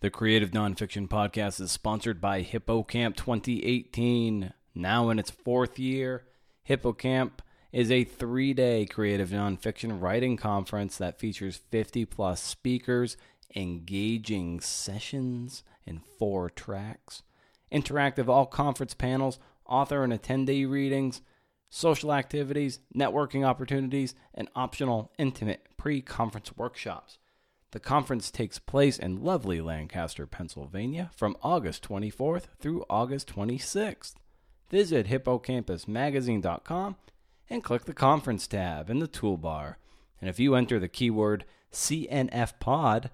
The Creative Nonfiction Podcast is sponsored by HippoCamp 2018. Now in its fourth year, HippoCamp is a three day creative nonfiction writing conference that features 50 plus speakers, engaging sessions in four tracks, interactive all conference panels, author and attendee readings, social activities, networking opportunities, and optional intimate pre conference workshops. The conference takes place in lovely Lancaster, Pennsylvania from August 24th through August 26th. Visit hippocampusmagazine.com and click the conference tab in the toolbar. And if you enter the keyword CNFPod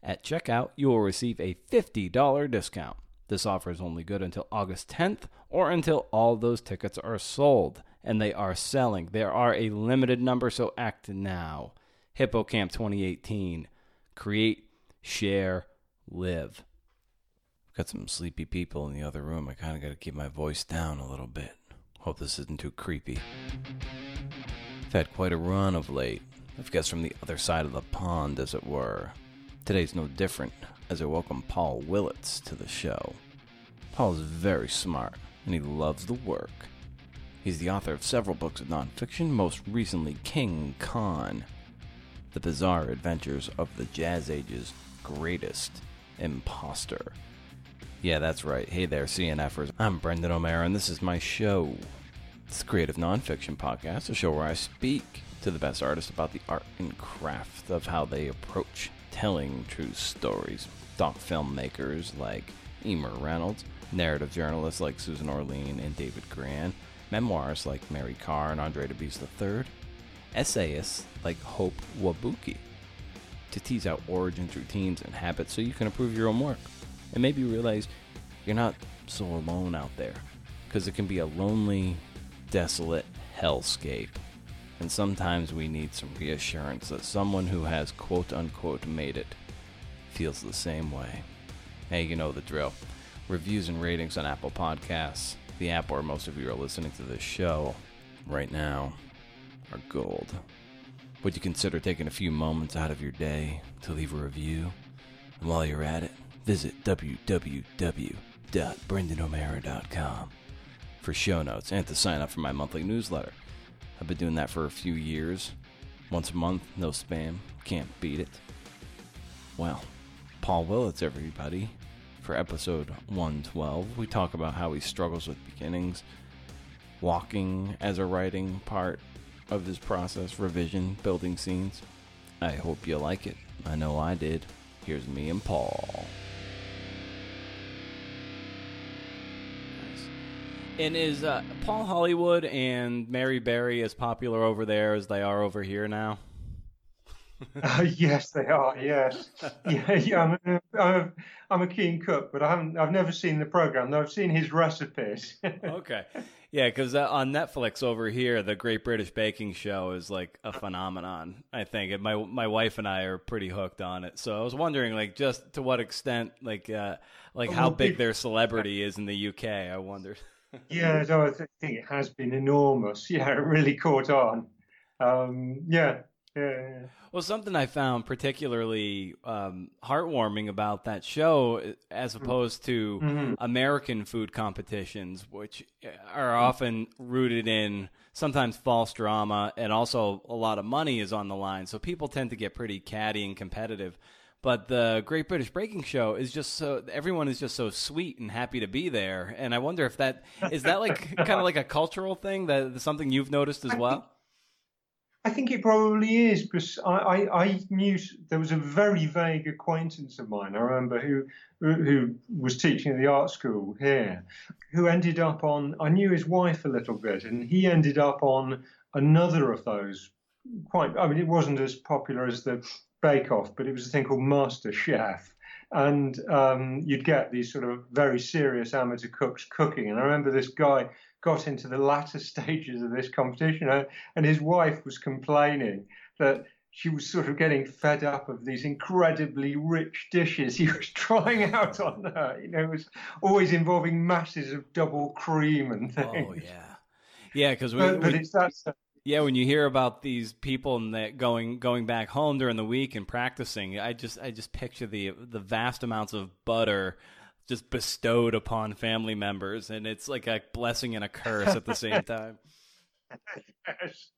at checkout, you will receive a $50 discount. This offer is only good until August 10th or until all those tickets are sold. And they are selling. There are a limited number, so act now. Hippocamp 2018 create, share, live. I've Got some sleepy people in the other room. I kind of got to keep my voice down a little bit. Hope this isn't too creepy. I've had quite a run of late. I've guessed from the other side of the pond, as it were. Today's no different, as I welcome Paul Willetts to the show. Paul is very smart, and he loves the work. He's the author of several books of nonfiction, most recently King Con, the bizarre adventures of the Jazz Age's greatest imposter. Yeah, that's right. Hey there, CNFers. I'm Brendan O'Meara, and this is my show. It's a creative nonfiction podcast, a show where I speak to the best artists about the art and craft of how they approach telling true stories. Doc filmmakers like Emer Reynolds, narrative journalists like Susan Orlean and David Grann, memoirs like Mary Karr and Andre Dubus III, essayists like Hope Wabuke to tease out origins, routines, and habits so you can improve your own work. And maybe realize you're not so alone out there. Because it can be a lonely, desolate hellscape. And sometimes we need some reassurance that someone who has quote unquote made it feels the same way. Hey, you know the drill. Reviews and ratings on Apple Podcasts, the app where most of you are listening to this show right now are gold. Would you consider taking a few moments out of your day to leave a review? And while you're at it, visit www.brendanomeara.com for show notes and to sign up for my monthly newsletter. I've been doing that for a few years. Once a month, no spam, can't beat it. Well, Paul Willetts, everybody. For episode 112, we talk about how he struggles with beginnings, walking as a writing part of this process, revision, building scenes. I hope you like it. I know I did. Here's me and Paul. And is uh, Paul Hollywood and Mary Berry as popular over there as they are over here now? uh, yes, they are. Yes, yeah, yeah. I'm a, I'm, a, I'm a keen cook, but I haven't. I've never seen the program. Though I've seen his recipes. okay, yeah, because uh, on Netflix over here, the Great British Baking Show is like a phenomenon. I think, and my my wife and I are pretty hooked on it. So I was wondering, like, just to what extent, like, uh, like how big their celebrity is in the UK. I wonder. yeah, so I think it has been enormous. Yeah, it really caught on. Um, yeah, yeah, Well, something I found particularly um, heartwarming about that show, as mm-hmm. opposed to mm-hmm. American food competitions, which are often rooted in sometimes false drama and also a lot of money is on the line. So people tend to get pretty catty and competitive. But the Great British Breaking Show is just so everyone is just so sweet and happy to be there. And I wonder if that is that like kind of like a cultural thing that something you've noticed as well. I think it probably is because I, I, I, knew there was a very vague acquaintance of mine. I remember who who was teaching at the art school here, who ended up on. I knew his wife a little bit, and he ended up on another of those. Quite. I mean, it wasn't as popular as the Bake Off, but it was a thing called Master Chef, and um, you'd get these sort of very serious amateur cooks cooking. And I remember this guy got into the latter stages of this competition, and his wife was complaining that she was sort of getting fed up of these incredibly rich dishes he was trying out on her. You know, it was always involving masses of double cream and oh, things. Oh yeah, yeah, because we, but, but we, it's that. Yeah, when you hear about these people and that going going back home during the week and practicing, I just I just picture the the vast amounts of butter just bestowed upon family members, and it's like a blessing and a curse at the same time. yes.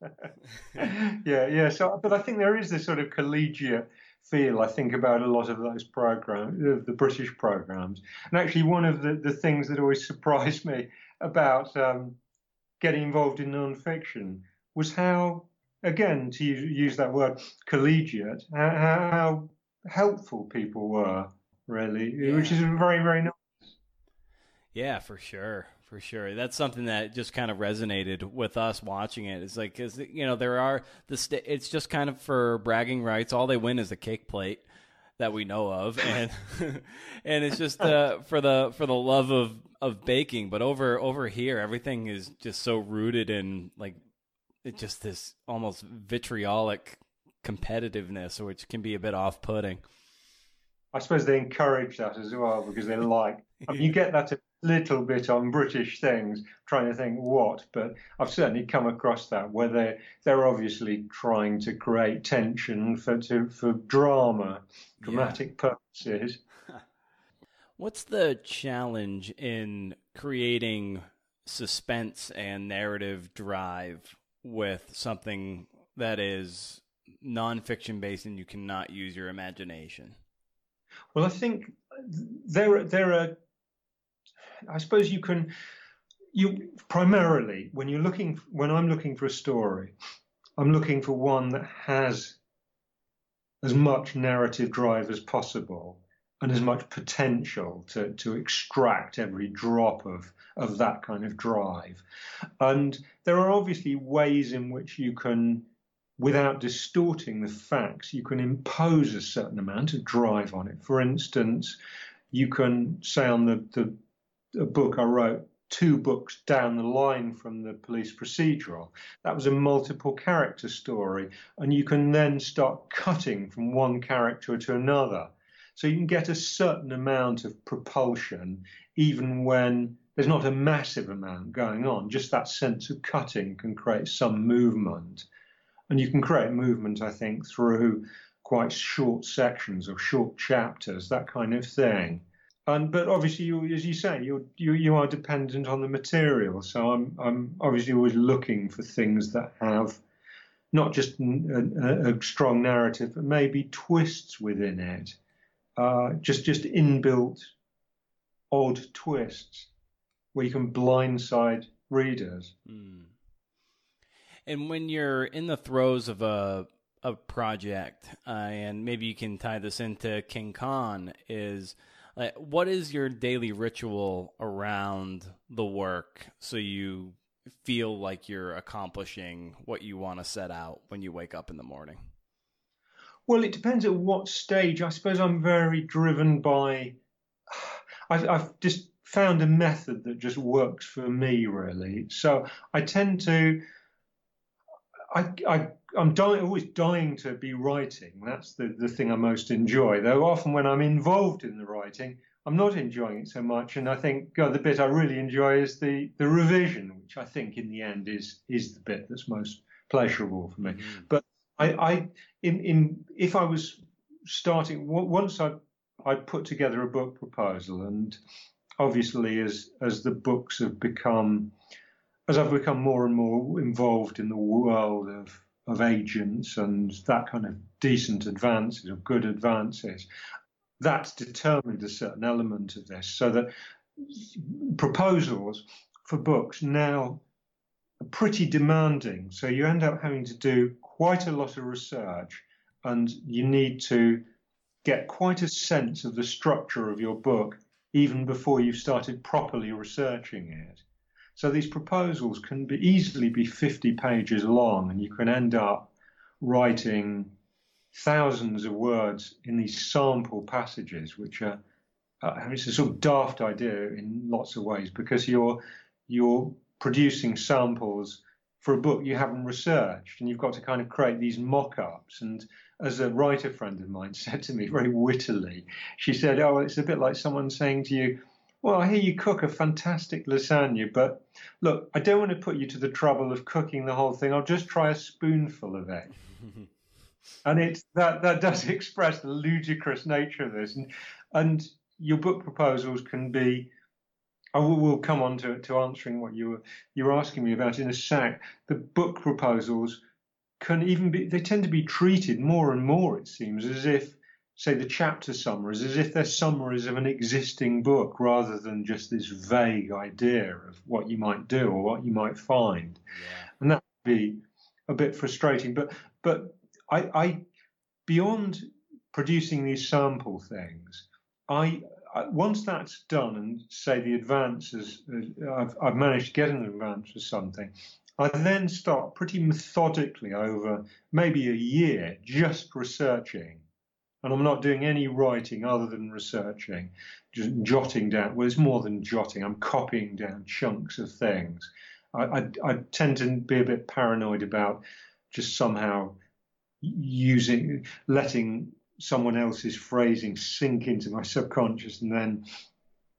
yeah, yeah. So, but I think there is this sort of collegiate feel. I think about a lot of those programs, of the British programs, and actually one of the the things that always surprised me about um, getting involved in non-fiction was how, again, to use that word, collegiate, how, how helpful people were, really, yeah. which is very, very nice. Yeah, for sure, for sure. That's something that just kind of resonated with us watching it. It's like, cause you know, there are the st- it's just kind of for bragging rights. All they win is a cake plate that we know of, and and it's just uh, for the for the love of of baking. But over over here, everything is just so rooted in like it's just this almost vitriolic competitiveness, which can be a bit off putting. I suppose they encourage that as well because they like. I mean, you get that a little bit on British things, trying to think what, but I've certainly come across that where they they're obviously trying to create tension for to, for drama, dramatic yeah. purposes. What's the challenge in creating suspense and narrative drive with something that is nonfiction based and you cannot use your imagination? Well, I think there there are. I suppose you can. You primarily when you're looking when I'm looking for a story, I'm looking for one that has as much narrative drive as possible and as much potential to, to extract every drop of, of that kind of drive. And there are obviously ways in which you can, without distorting the facts, you can impose a certain amount of drive on it. For instance, you can say on the, the book I wrote, two books down the line from the police procedural. That was a multiple character story, and you can then start cutting from one character to another so you can get a certain amount of propulsion even when there's not a massive amount going on. Just that sense of cutting can create some movement. And you can create movement, I think, through quite short sections or short chapters, that kind of thing. And but obviously, you, as you say, you you you are dependent on the material. So I'm I'm obviously always looking for things that have not just a, a strong narrative, but maybe twists within it uh, just just inbuilt odd twists where you can blindside readers. Mm. And when you're in the throes of a a project, uh, and maybe you can tie this into King Con, is what is your daily ritual around the work so you feel like you're accomplishing what you want to set out when you wake up in the morning? Well, it depends at what stage. I suppose I'm very driven by. I've, I've just found a method that just works for me, really. So I tend to. I, I, I'm dying, always dying to be writing. That's the, the thing I most enjoy. Though often when I'm involved in the writing, I'm not enjoying it so much. And I think God, the bit I really enjoy is the, the revision, which I think in the end is is the bit that's most pleasurable for me. Mm-hmm. But I, I in, in if I was starting once I I put together a book proposal, and obviously as as the books have become as I've become more and more involved in the world of of agents and that kind of decent advances or good advances, that's determined a certain element of this. So that proposals for books now are pretty demanding. So you end up having to do quite a lot of research and you need to get quite a sense of the structure of your book even before you've started properly researching it. So these proposals can be easily be 50 pages long and you can end up writing thousands of words in these sample passages, which are uh, it's a sort of daft idea in lots of ways because you're you're producing samples for a book you haven't researched and you've got to kind of create these mock-ups. And as a writer friend of mine said to me very wittily she said oh it's a bit like someone saying to you well, I hear you cook a fantastic lasagna, but look, I don't want to put you to the trouble of cooking the whole thing. I'll just try a spoonful of it. and it's that that does express the ludicrous nature of this. And, and your book proposals can be. I will we'll come on to, to answering what you were you were asking me about in a sec. The book proposals can even be they tend to be treated more and more, it seems, as if say the chapter summaries as if they're summaries of an existing book rather than just this vague idea of what you might do or what you might find. Yeah. And that would be a bit frustrating. But but I, I beyond producing these sample things, I, I once that's done and say the advances uh, I've, I've managed to get an advance for something, I then start pretty methodically over maybe a year just researching and I'm not doing any writing other than researching, just jotting down. Well, it's more than jotting. I'm copying down chunks of things. I, I, I tend to be a bit paranoid about just somehow using, letting someone else's phrasing sink into my subconscious and then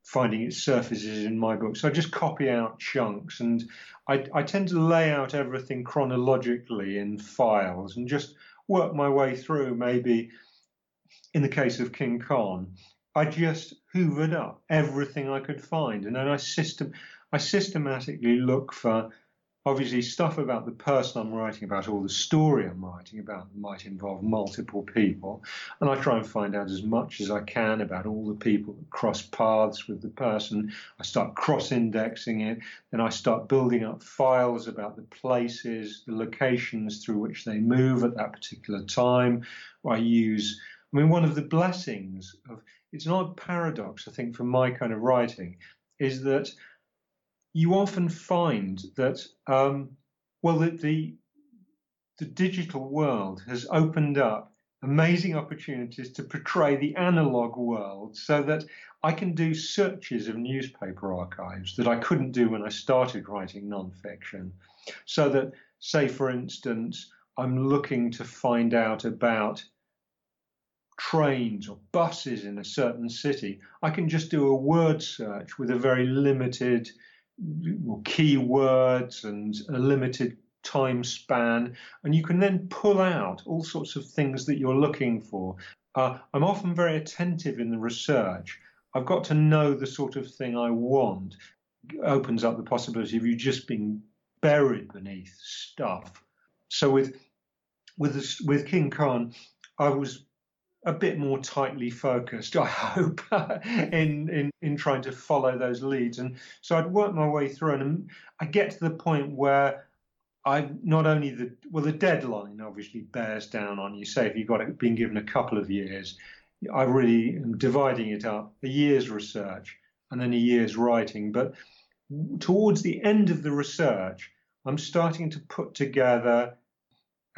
finding it surfaces in my book. So I just copy out chunks and I, I tend to lay out everything chronologically in files and just work my way through maybe in the case of King Con, I just hoovered up everything I could find, and then I system I systematically look for obviously stuff about the person I'm writing about or the story I'm writing about might involve multiple people, and I try and find out as much as I can about all the people that cross paths with the person. I start cross-indexing it, then I start building up files about the places, the locations through which they move at that particular time. I use I mean, one of the blessings of it's an odd paradox, I think, from my kind of writing, is that you often find that, um, well, that the the digital world has opened up amazing opportunities to portray the analog world so that I can do searches of newspaper archives that I couldn't do when I started writing nonfiction. So that, say, for instance, I'm looking to find out about trains or buses in a certain city, I can just do a word search with a very limited keywords and a limited time span, and you can then pull out all sorts of things that you're looking for. Uh, I'm often very attentive in the research. I've got to know the sort of thing I want. It opens up the possibility of you just being buried beneath stuff. So with with with King Con, I was a bit more tightly focused, I hope, in, in in trying to follow those leads. And so I'd work my way through, and I get to the point where I not only the well the deadline obviously bears down on you. Say if you've got it, been given a couple of years, I really am dividing it up: a year's research and then a year's writing. But towards the end of the research, I'm starting to put together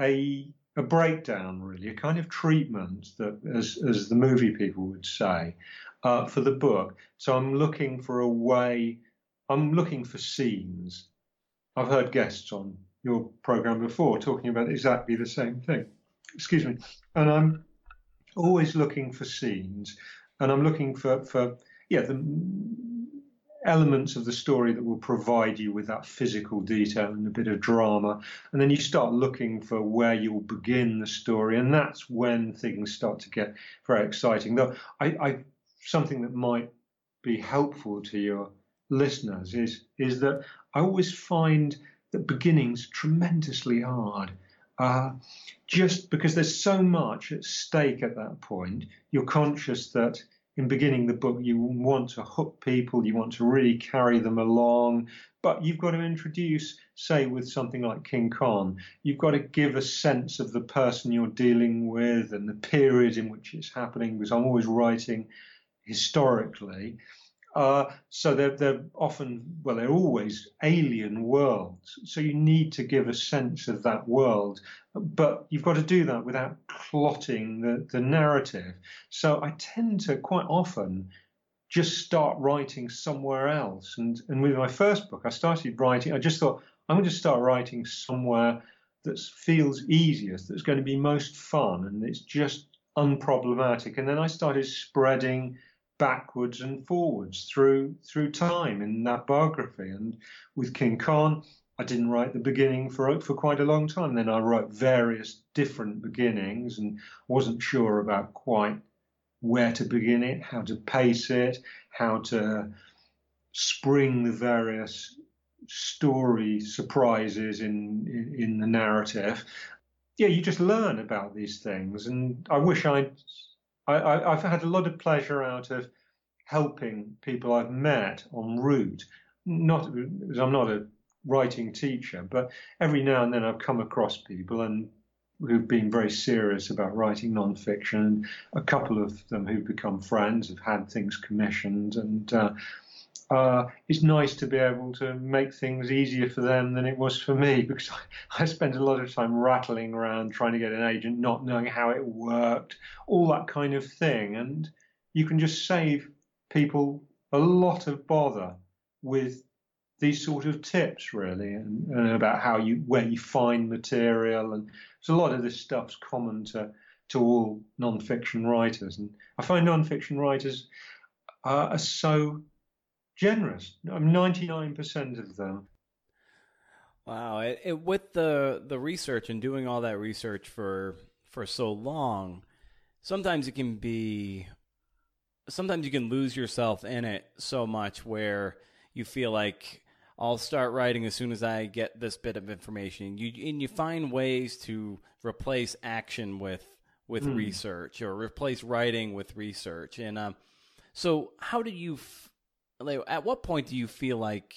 a a breakdown, really, a kind of treatment that, as, as the movie people would say, uh, for the book. So I'm looking for a way, I'm looking for scenes. I've heard guests on your program before talking about exactly the same thing. Excuse me. And I'm always looking for scenes and I'm looking for, for yeah, the elements of the story that will provide you with that physical detail and a bit of drama. And then you start looking for where you'll begin the story, and that's when things start to get very exciting. Though I, I something that might be helpful to your listeners is is that I always find that beginnings tremendously hard. Uh, just because there's so much at stake at that point, you're conscious that in beginning the book, you want to hook people, you want to really carry them along, but you've got to introduce, say, with something like King Con, you've got to give a sense of the person you're dealing with and the period in which it's happening, because I'm always writing historically. Uh, so they're, they're often, well, they're always alien worlds. So you need to give a sense of that world, but you've got to do that without clotting the, the narrative. So I tend to quite often just start writing somewhere else. And, and with my first book, I started writing, I just thought, I'm going to start writing somewhere that feels easiest, that's going to be most fun, and it's just unproblematic. And then I started spreading backwards and forwards through through time in that biography. And with King Con, I didn't write the beginning for for quite a long time. Then I wrote various different beginnings and wasn't sure about quite where to begin it, how to pace it, how to spring the various story surprises in, in, in the narrative. Yeah, you just learn about these things, and I wish I'd I, have had a lot of pleasure out of helping people I've met en route. Not I'm not a writing teacher, but every now and then I've come across people and who've been very serious about writing nonfiction. A couple of them who've become friends have had things commissioned, and uh, uh, it's nice to be able to make things easier for them than it was for me because I, I spent a lot of time rattling around trying to get an agent, not knowing how it worked, all that kind of thing. And you can just save people a lot of bother with these sort of tips, really, and, and about how you where you find material, and so a lot of this stuff's common to to all non-fiction writers, and I find non-fiction writers uh, are so generous. I'm 99% of them. Wow, it, it, with the the research and doing all that research for for so long, sometimes it can be sometimes you can lose yourself in it so much where you feel like I'll start writing as soon as I get this bit of information. You and you find ways to replace action with with mm. research or replace writing with research. And um, so, how did you? F- at what point do you feel like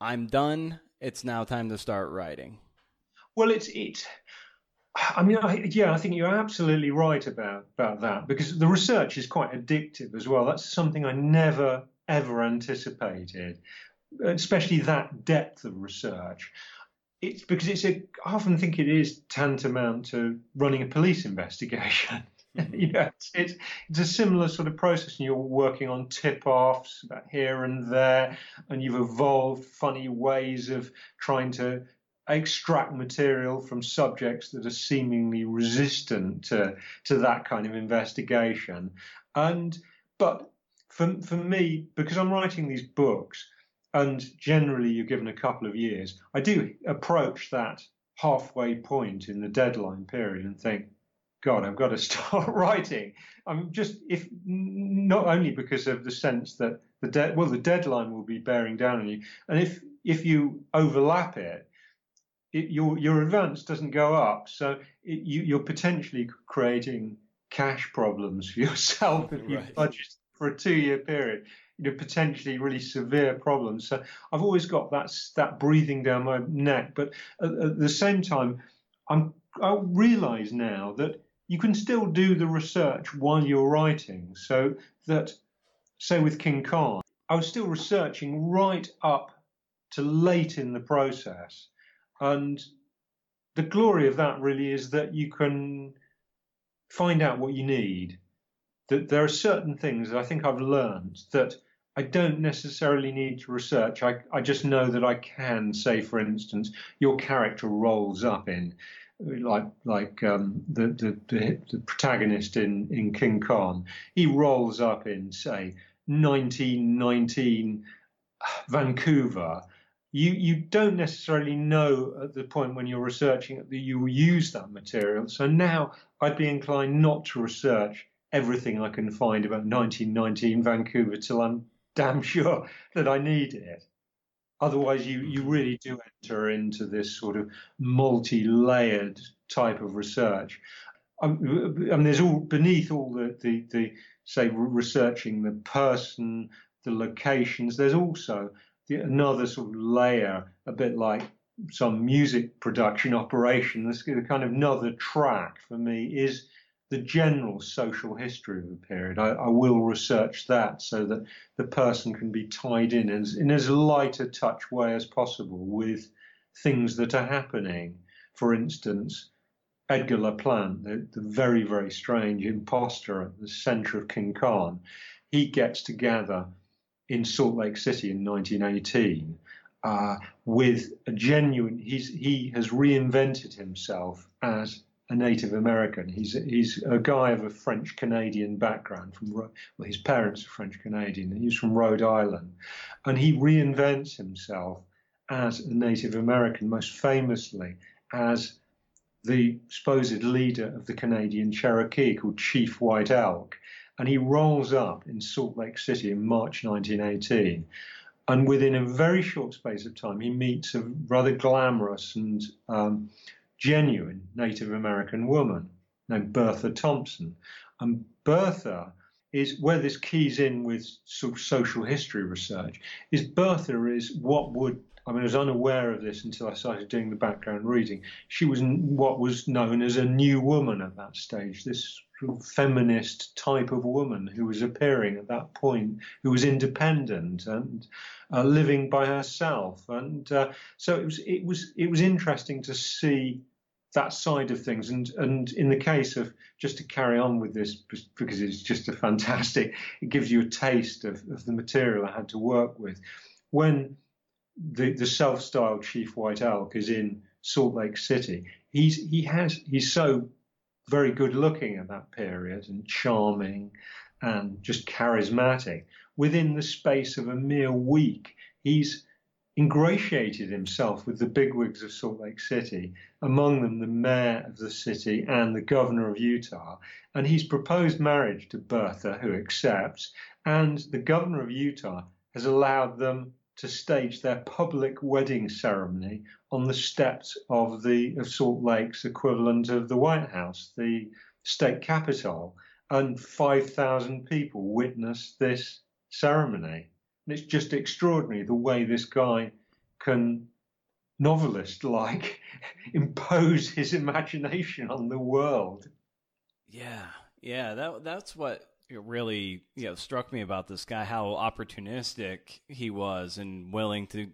I'm done? It's now time to start writing. Well, it's it. I mean, I, yeah, I think you're absolutely right about about that because the research is quite addictive as well. That's something I never ever anticipated, especially that depth of research. It's because it's a. I often think it is tantamount to running a police investigation. Mm-hmm. you know, it's, it's, it's a similar sort of process, and you're working on tip-offs here and there, and you've evolved funny ways of trying to extract material from subjects that are seemingly resistant to to that kind of investigation. And but for for me, because I'm writing these books, and generally you're given a couple of years, I do approach that halfway point in the deadline period and think, God, I've got to start writing. I'm just if not only because of the sense that the de- well the deadline will be bearing down on you, and if if you overlap it, it your your advance doesn't go up, so it, you, you're potentially creating cash problems for yourself if you right. budget for a two-year period. You know, potentially really severe problems. So I've always got that that breathing down my neck, but at, at the same time, I'm I realise now that you can still do the research while you're writing. So that, say, with King Con, I was still researching right up to late in the process. And the glory of that really is that you can find out what you need. That there are certain things that I think I've learned that I don't necessarily need to research. I, I just know that I can say, for instance, your character rolls up in like like um, the, the, the the protagonist in in King Con, he rolls up in say 1919 Vancouver. You you don't necessarily know at the point when you're researching that you will use that material. So now I'd be inclined not to research everything I can find about 1919 Vancouver till I'm damn sure that I need it. Otherwise, you, you really do enter into this sort of multi layered type of research. Um, I mean, there's all beneath all the, the, the, say, researching the person, the locations, there's also the, another sort of layer, a bit like some music production operation. This kind of another track for me is the general social history of the period. I, I, will research that so that the person can be tied in as, in as light a touch way as possible with things that are happening. For instance, Edgar Laplante, the, the very, very strange impostor at the center of King Con, he gets together in Salt Lake City in 1918 uh, with a genuine, he has reinvented himself as a Native American. He's he's a guy of a French Canadian background. From well, his parents are French Canadian. He's from Rhode Island, and he reinvents himself as a Native American, most famously as the supposed leader of the Canadian Cherokee called Chief White Elk. And he rolls up in Salt Lake City in March 1918. And within a very short space of time, he meets a rather glamorous and um, genuine Native American woman named Bertha Thompson. And Bertha is where this keys in with sort of social history research. Is Bertha is what would I mean, I was unaware of this until I started doing the background reading. She was what was known as a new woman at that stage, this feminist type of woman who was appearing at that point, who was independent and uh, living by herself. And uh, so it was, it was, it was interesting to see that side of things. And and in the case of just to carry on with this because it's just a fantastic, it gives you a taste of, of the material I had to work with. When the, the self-styled Chief White Elk is in Salt Lake City. He's he has he's so very good looking at that period and charming and just charismatic. Within the space of a mere week, he's ingratiated himself with the bigwigs of Salt Lake City, among them the mayor of the city and the governor of Utah. And he's proposed marriage to Bertha, who accepts, and the governor of Utah has allowed them to stage their public wedding ceremony on the steps of the of Salt Lake's equivalent of the White House, the state capitol, and 5,000 people witnessed this ceremony. And it's just extraordinary the way this guy can novelist like impose his imagination on the world. Yeah, yeah, that that's what really you know struck me about this guy how opportunistic he was and willing to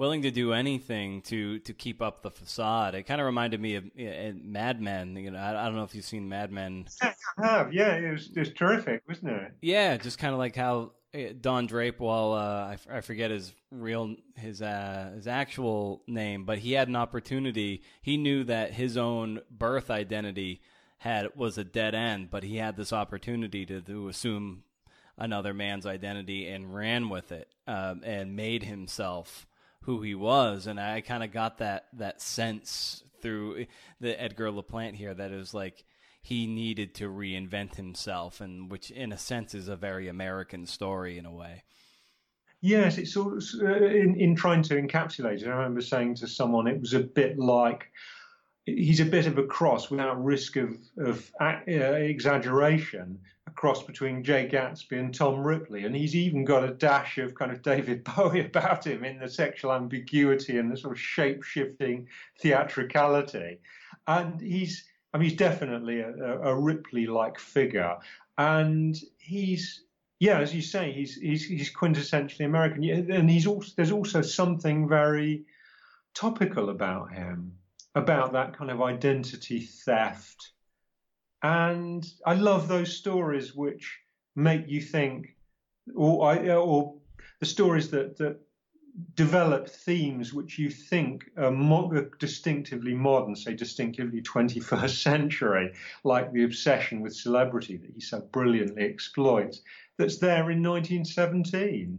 willing to do anything to to keep up the facade. It kind of reminded me of Mad Men. You know, I, I, don't know if you've seen Mad Men. I have. Yeah, it was just terrific, wasn't it? Yeah, just kind of like how eh, Don Draper. Well, uh, I, I forget his real his uh, his actual name, but he had an opportunity. He knew that his own birth identity had was a dead end, but he had this opportunity to, to assume another man's identity and ran with it um, and made himself who he was. And I kind of got that that sense through the Edgar Laplante here that it was like he needed to reinvent himself, and which in a sense is a very American story in a way. Yes, it's sort of, uh, in in trying to encapsulate it. I remember saying to someone it was a bit like he's a bit of a cross without risk of, of uh, exaggeration, a cross between Jay Gatsby and Tom Ripley. And he's even got a dash of kind of David Bowie about him in the sexual ambiguity and the sort of shape shifting theatricality. And he's, I mean, he's definitely a, a Ripley like figure. And he's, yeah, as you say, he's, he's, he's quintessentially American. And he's also, there's also something very topical about him about that kind of identity theft. And I love those stories which make you think, or, or the stories that, that develop themes which you think are mo- distinctively modern, say distinctively 21st century, like the obsession with celebrity that he so brilliantly exploits, that's there in 1917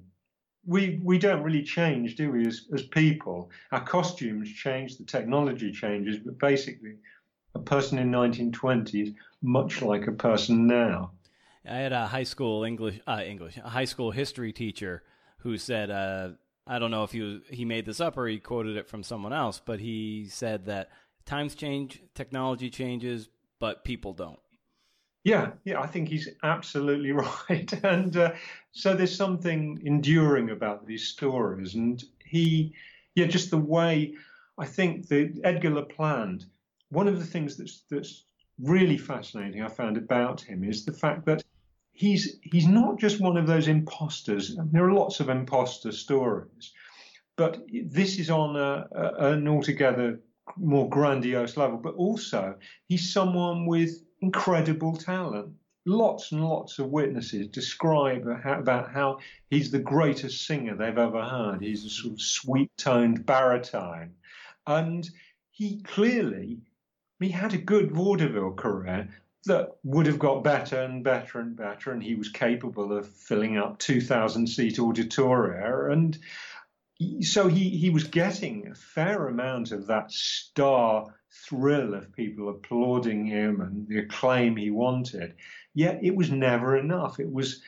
we we don't really change, do we, as, as people? Our costumes change, the technology changes, but basically, a person in 1920s much like a person now. I had a high school English uh, English high school history teacher who said uh, I don't know if he he made this up or he quoted it from someone else, but he said that times change, technology changes, but people don't. Yeah, yeah, I think he's absolutely right. And uh, so there's something enduring about these stories. And he, yeah, just the way I think that Edgar Laplante, one of the things that's, that's really fascinating I found about him is the fact that he's he's not just one of those imposters. There are lots of imposter stories, but this is on a, a, an altogether more grandiose level. But also, he's someone with incredible talent. Lots and lots of witnesses describe about how he's the greatest singer they've ever heard. He's a sort of sweet toned baritone. And he clearly he had a good vaudeville career that would have got better and better and better, and he was capable of filling up 2,000 seat auditoria. And so he, he was getting a fair amount of that star thrill of people applauding him and the acclaim he wanted. Yet it was never enough. It was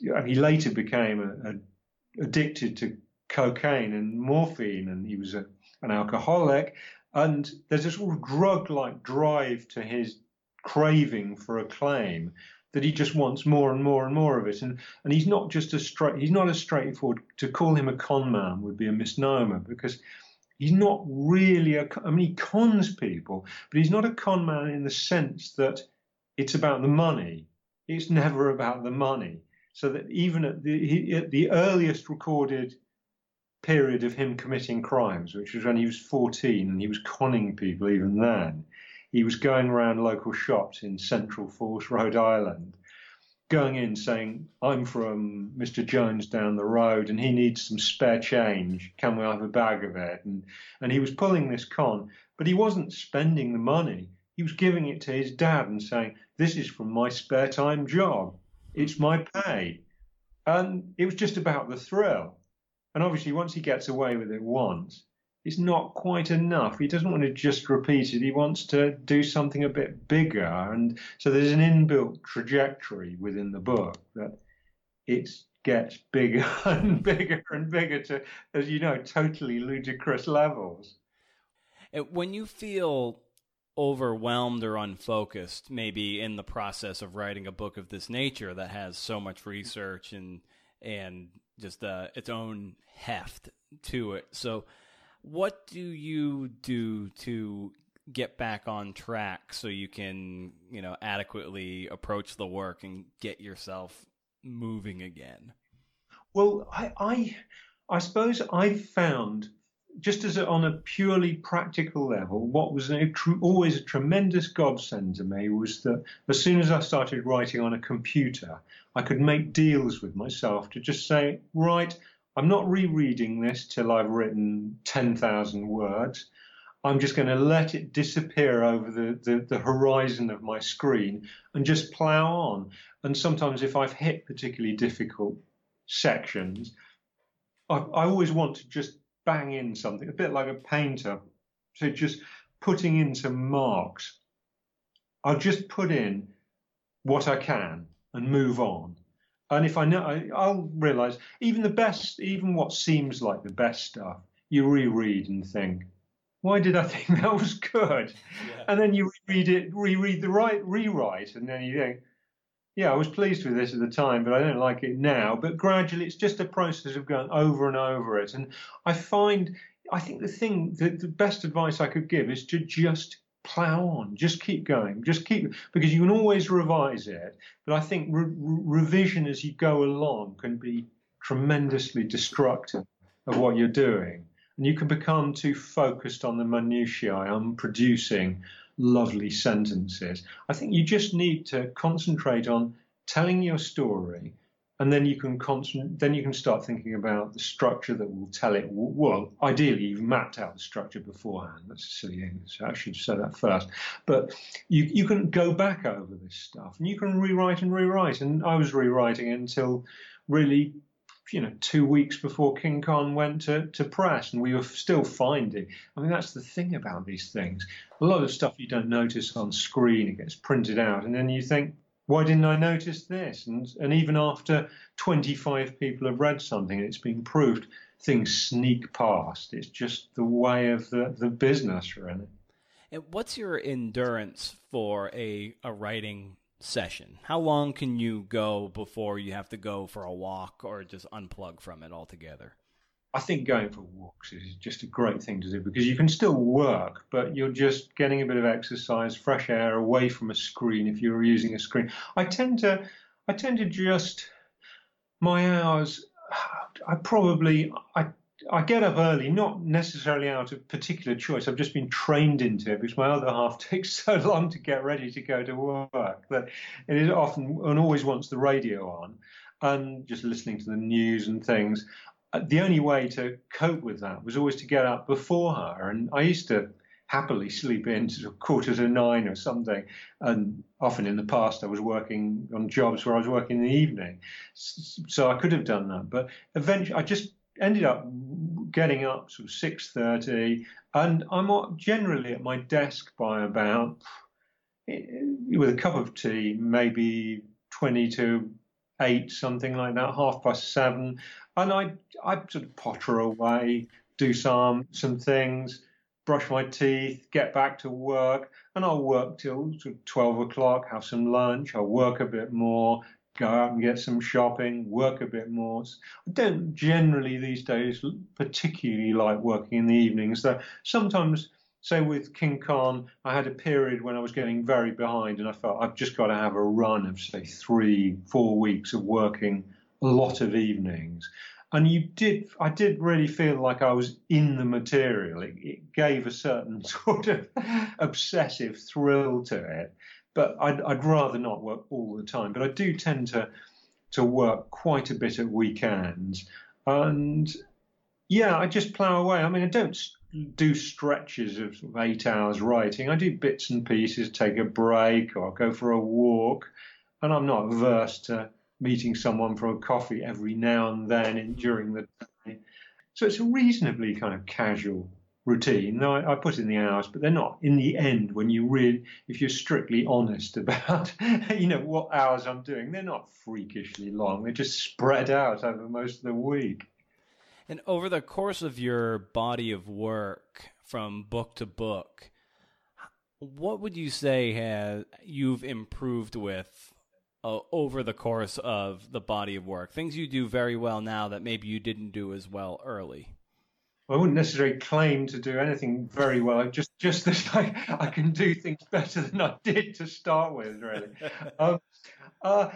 and he later became a, a, addicted to cocaine and morphine, and he was a, an alcoholic. And there's a sort of drug-like drive to his craving for acclaim that he just wants more and more and more of it. And and he's not just a straight he's not as straightforward. To call him a con man would be a misnomer because he's not really a. I mean, he cons people, but he's not a con man in the sense that it's about the money. It's never about the money. So that even at the at the earliest recorded period of him committing crimes, which was when he was 14 and he was conning people even then, he was going around local shops in Central Falls, Rhode Island, going in saying, I'm from Mr. Jones down the road and he needs some spare change. Can we have a bag of it? And, and he was pulling this con, but he wasn't spending the money. He was giving it to his dad and saying, This is from my spare time job. It's my pay. And it was just about the thrill. And obviously, once he gets away with it once, it's not quite enough. He doesn't want to just repeat it. He wants to do something a bit bigger. And so there's an inbuilt trajectory within the book that it gets bigger and bigger and bigger to, as you know, totally ludicrous levels. When you feel overwhelmed or unfocused, maybe in the process of writing a book of this nature that has so much research and and just uh, its own heft to it. So, what do you do to get back on track so you can, you know, adequately approach the work and get yourself moving again? Well, I, I, I suppose I've found just as on a purely practical level, what was a, always a tremendous godsend to me was that as soon as I started writing on a computer, I could make deals with myself to just say, right, I'm not rereading this till I've written 10,000 words. I'm just going to let it disappear over the, the, the, horizon of my screen and just plow on. And sometimes, if I've hit particularly difficult sections, I, I always want to just bang in something, a bit like a painter. So just putting in some marks. I'll just put in what I can and move on. And if I know, I, I'll realize even the best, even what seems like the best stuff, you reread and think, why did I think that was good? Yeah. And then you reread it, reread the right rewrite, and then you think, yeah, I was pleased with this at the time, but I don't like it now. But gradually, it's just a process of going over and over it. And I find, I think the thing, the, the best advice I could give is to just plow on, just keep going, just keep because you can always revise it. But I think re- revision as you go along can be tremendously destructive of what you're doing, and you can become too focused on the minutiae, on producing lovely sentences. I think you just need to concentrate on telling your story and then you can then you can start thinking about the structure that will tell it. Well, ideally, you've mapped out the structure beforehand. That's a silly English. I should say that first. But you you can go back over this stuff, and you can rewrite and rewrite. And I was rewriting it until really, you know, two weeks before King Con went to, to press, and we were still finding. I mean, that's the thing about these things. A lot of stuff you don't notice on screen. It gets printed out, and then you think why didn't I notice this? And, and even after 25 people have read something and it's been proved, things sneak past. It's just the way of the, the business, really. And what's your endurance for a, a writing session? How long can you go before you have to go for a walk or just unplug from it altogether? I think going for walks is just a great thing to do because you can still work, but you're just getting a bit of exercise, fresh air away from a screen if you're using a screen. I tend to, I tend to just my hours. I probably I I get up early, not necessarily out of particular choice. I've just been trained into it because my other half takes so long to get ready to go to work that it is often and always wants the radio on and just listening to the news and things. Uh, the only way to cope with that was always to get up before her. And I used to happily sleep in to quarter to nine or something. And often in the past, I was working on jobs where I was working in the evening. So I could have done that. But eventually, I just ended up getting up sort of 6.30 and I'm generally at my desk by about, eh, with a cup of tea, maybe 20 to 8, something like that, half past 7. And I, I sort of potter away, do some, some things, brush my teeth, get back to work, and I'll work till sort of 12 o'clock, have some lunch, I'll work a bit more, go out and get some shopping, work a bit more. I don't generally these days particularly like working in the evenings. So sometimes, say with King Con, I had a period when I was getting very behind and I felt I've just got to have a run of, say, three, four weeks of working a lot of evenings. And you did, I did really feel like I was in the material. It, it gave a certain sort of obsessive thrill to it but I'd, I'd rather not work all the time. But I do tend to to work quite a bit at weekends, and yeah, I just plough away. I mean, I don't do stretches of, eight hours writing. I do bits and pieces, take a break, or go for a walk, and I'm not averse to meeting someone for a coffee every now and then in, during the day. So it's a reasonably kind of casual routine. No, I, I, put in the hours, but they're not. In the end, when you really, if you're strictly honest about, you know, what hours I'm doing, they're not freakishly long. They're just spread out over most of the week. And over the course of your body of work, from book to book, what would you say has you've improved with uh, over the course of the body of work? Things you do very well now that maybe you didn't do as well early. I wouldn't necessarily claim to do anything very well. Just just that I, I can do things better than I did to start with, really. um, uh,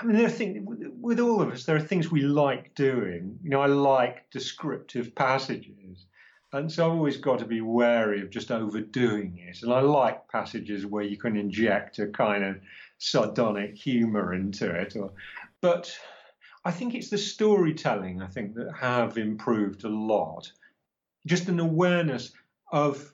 I mean, there are things with all of us. There are things we like doing. You know, I like descriptive passages, and so I've always got to be wary of just overdoing it. And I like passages where you can inject a kind of sardonic humour into it. Or, but I think it's the storytelling, I think, that have improved a lot. Just an awareness of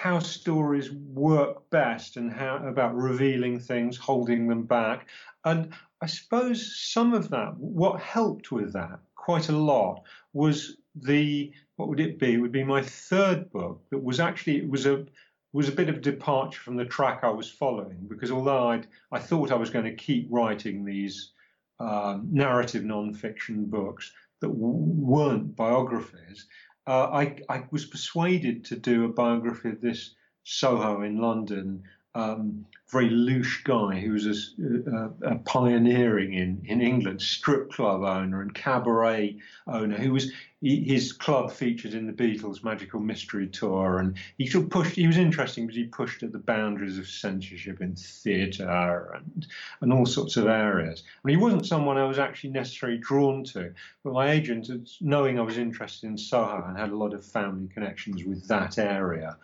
how stories work best and how about revealing things, holding them back. And I suppose some of that, what helped with that quite a lot was the, what would it be? It would be my third book that was actually, it was a, was a bit of departure from the track I was following because although I'd, I thought I was going to keep writing these um, narrative non-fiction books that w- weren't biographies, uh, I, I, was persuaded to do a biography of this Soho in London um, very louche guy who was a, a, a, pioneering in, in England, strip club owner and cabaret owner, who was his club featured in the Beatles' Magical Mystery Tour, and he sort of pushed. He was interesting because he pushed at the boundaries of censorship in theatre and and all sorts of areas. And he wasn't someone I was actually necessarily drawn to, but my agent, knowing I was interested in Soho and had a lot of family connections with that area.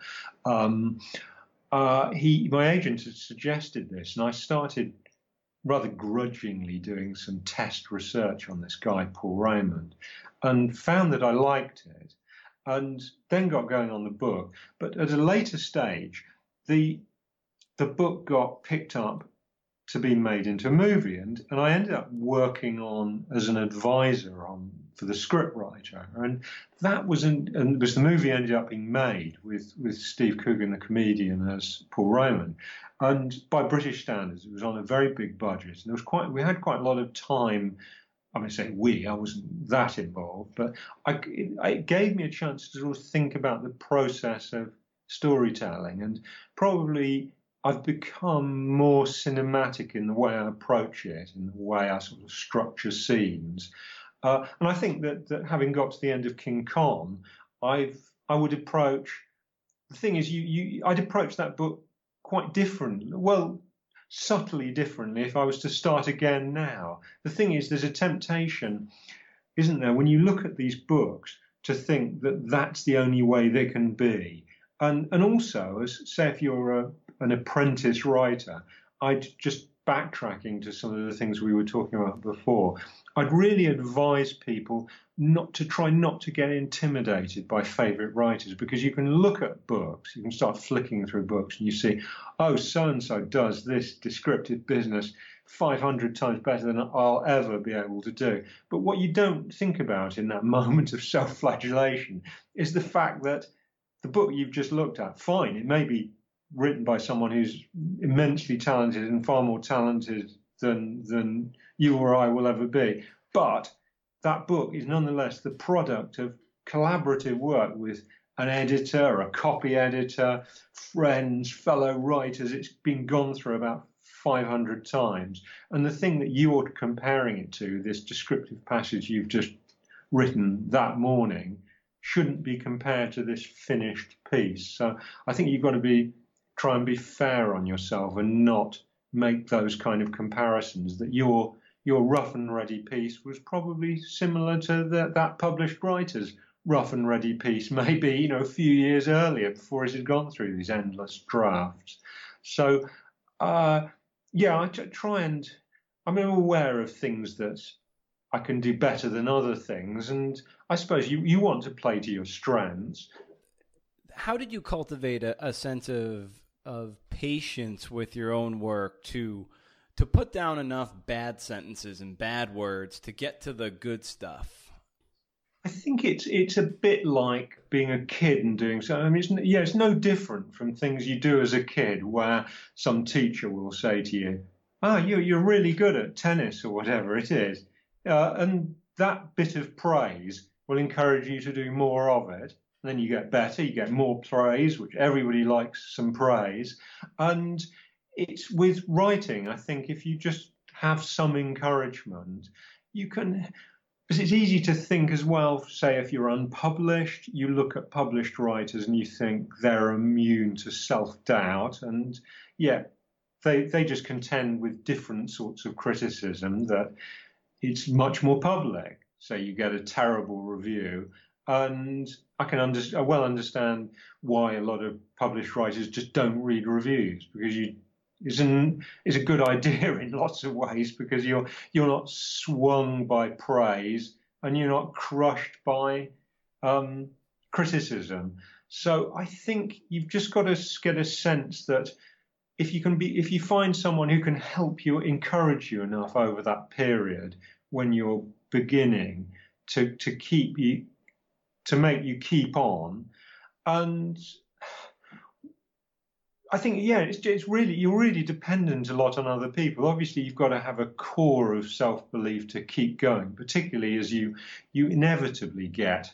Um, uh, he, my agent had suggested this, and I started rather grudgingly doing some test research on this guy, Paul Raymond, and found that I liked it, and then got going on the book. But at a later stage, the the book got picked up to be made into a movie, and, and I ended up working on as an advisor on for the script writer, and that was in, and the movie ended up being made with with Steve Coogan, the comedian, as Paul Raymond, and by British standards, it was on a very big budget, and there was quite we had quite a lot of time. I mean, say we, I wasn't that involved, but I, it, it gave me a chance to sort of think about the process of storytelling, and probably I've become more cinematic in the way I approach it, in the way I sort of structure scenes. Uh, and I think that, that having got to the end of King Con, I've I would approach the thing is you, you I'd approach that book quite differently. Well, subtly differently if I was to start again now. The thing is, there's a temptation, isn't there, when you look at these books to think that that's the only way they can be. And and also, as say if you're a, an apprentice writer, I'd just backtracking to some of the things we were talking about before, I'd really advise people not to try not to get intimidated by favorite writers because you can look at books, you can start flicking through books and you see, oh, so and so does this descriptive business 500 times better than I'll ever be able to do. But what you don't think about in that moment of self flagellation is the fact that the book you've just looked at, fine, it may be written by someone who's immensely talented and far more talented than than you or I will ever be. But that book is nonetheless the product of collaborative work with an editor, a copy editor, friends, fellow writers. It's been gone through about 500 times. And the thing that you're comparing it to, this descriptive passage you've just written that morning, shouldn't be compared to this finished piece. So I think you've got to be try and be fair on yourself and not make those kind of comparisons that your your rough and ready piece was probably similar to the, that published writer's rough and ready piece, maybe you know a few years earlier before it had gone through these endless drafts. So, uh, yeah, I try and I'm aware of things that I can do better than other things, and I suppose you you want to play to your strengths. How did you cultivate a, a sense of of patience with your own work to to put down enough bad sentences and bad words to get to the good stuff? I think it's it's a bit like being a kid and doing so. I mean, it's, yeah, it's no different from things you do as a kid, where some teacher will say to you, "Ah, oh, you you're really good at tennis or whatever it is," uh, and that bit of praise will encourage you to do more of it. Then you get better, you get more praise, which everybody likes some praise, and it's with writing. I think if you just have some encouragement, you can. Because it's easy to think as well, say, if you're unpublished, you look at published writers and you think they're immune to self doubt. And yet, they, they just contend with different sorts of criticism that it's much more public. So you get a terrible review. And I can under, I well understand why a lot of published writers just don't read reviews because you is an is a good idea in lots of ways because you're you're not swung by praise and you're not crushed by um, criticism. So I think you've just got to get a sense that if you can be if you find someone who can help you encourage you enough over that period when you're beginning to to keep you to make you keep on and I think yeah, it's, it's really you're really dependent a lot on other people. Obviously, you've got to have a core of self belief to keep going, particularly as you you inevitably get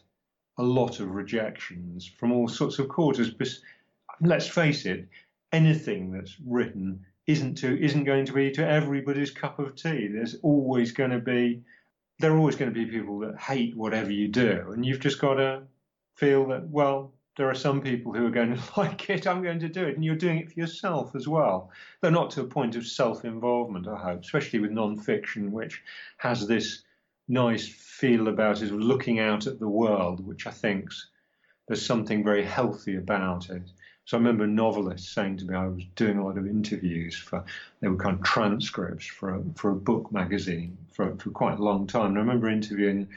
a lot of rejections from all sorts of quarters. But let's face it, anything that's written isn't to isn't going to be to everybody's cup of tea. There's always going to be there are always going to be people that hate whatever you do, and you've just got to feel that well there are some people who are going to like it, I'm going to do it. And you're doing it for yourself as well. Though not to a point of self involvement, I hope, especially with non fiction, which has this nice feel about it of looking out at the world, which I think there's something very healthy about it. So I remember novelists saying to me, I was doing a lot of interviews for, they were kind of transcripts for a, for a book magazine for, for quite a long time. And I remember interviewing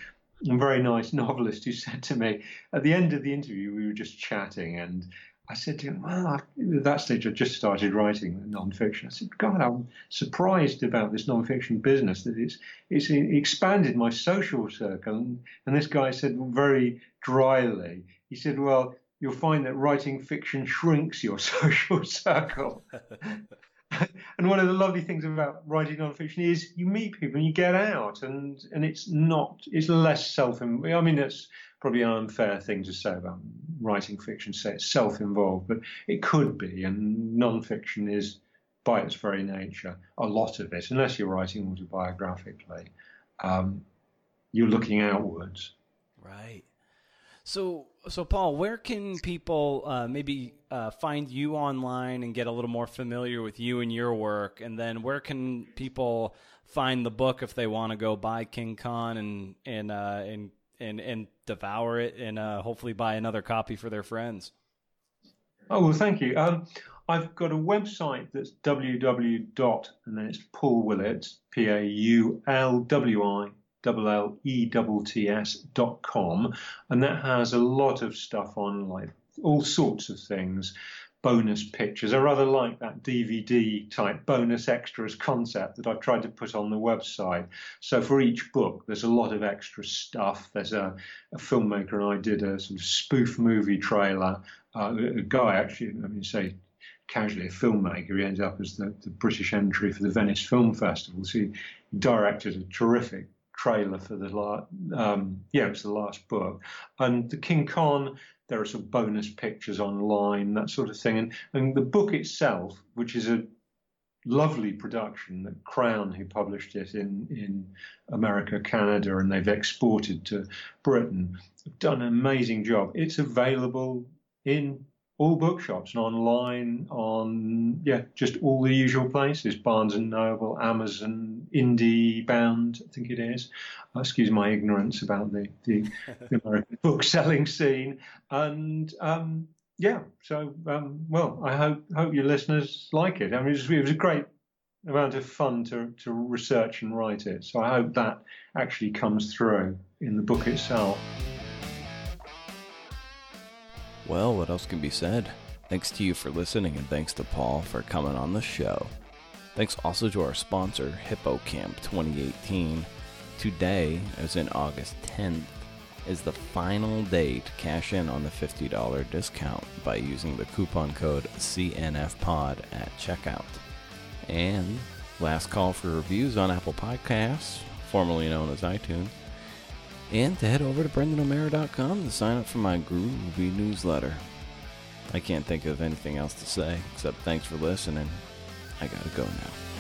a very nice novelist who said to me at the end of the interview, we were just chatting, and I said to him, Well, I, at that stage, I just started writing nonfiction. I said, God, I'm surprised about this nonfiction business that it's, it's expanded my social circle. And, and this guy said very dryly, he said, Well, you'll find that writing fiction shrinks your social circle. and one of the lovely things about writing nonfiction is you meet people and you get out, and and it's not it's less self-involved. I mean, it's probably an unfair thing to say about writing fiction. Say it's self-involved, but it could be, and nonfiction is by its very nature a lot of it, unless you're writing autobiographically. Um, you're looking outwards. Right. So, so Paul, where can people uh, maybe uh, find you online and get a little more familiar with you and your work? And then where can people find the book if they want to go buy King Con and and uh, and and and devour it and uh, hopefully buy another copy for their friends? Oh well, thank you. Um, I've got a website that's www. dot and then it's Paul Willetts, P A U L W I dot and that has a lot of stuff on like all sorts of things bonus pictures. I rather like that DVD type bonus extras concept that I've tried to put on the website. So for each book, there's a lot of extra stuff. There's a, a filmmaker and I did a sort of spoof movie trailer. Uh, a guy actually, I mean, say casually a filmmaker. He ends up as the, the British entry for the Venice Film Festival. So he directed a terrific trailer for the last, um, yeah, it's the last book. And the King Con there are some bonus pictures online, that sort of thing. And, and the book itself, which is a lovely production that Crown, who published it in, in America, Canada, and they've exported to Britain, have done an amazing job. It's available in all bookshops and online on yeah just all the usual places barnes and noble amazon IndieBound i think it is. Uh, excuse my ignorance about the, the, the american book selling scene. And um, yeah so um, well i hope hope your listeners like it. I mean it was, it was a great amount of fun to, to research and write it. So i hope that actually comes through in the book itself. Well, what else can be said? Thanks to you for listening, and thanks to Paul for coming on the show. Thanks also to our sponsor, HippoCamp 2018. Today, as in August 10th, is the final day to cash in on the $50 discount by using the coupon code CNFPOD at checkout. And last call for reviews on Apple Podcasts, formerly known as iTunes and to head over to brendanomeara.com to sign up for my groovy newsletter. I can't think of anything else to say except thanks for listening. I gotta go now.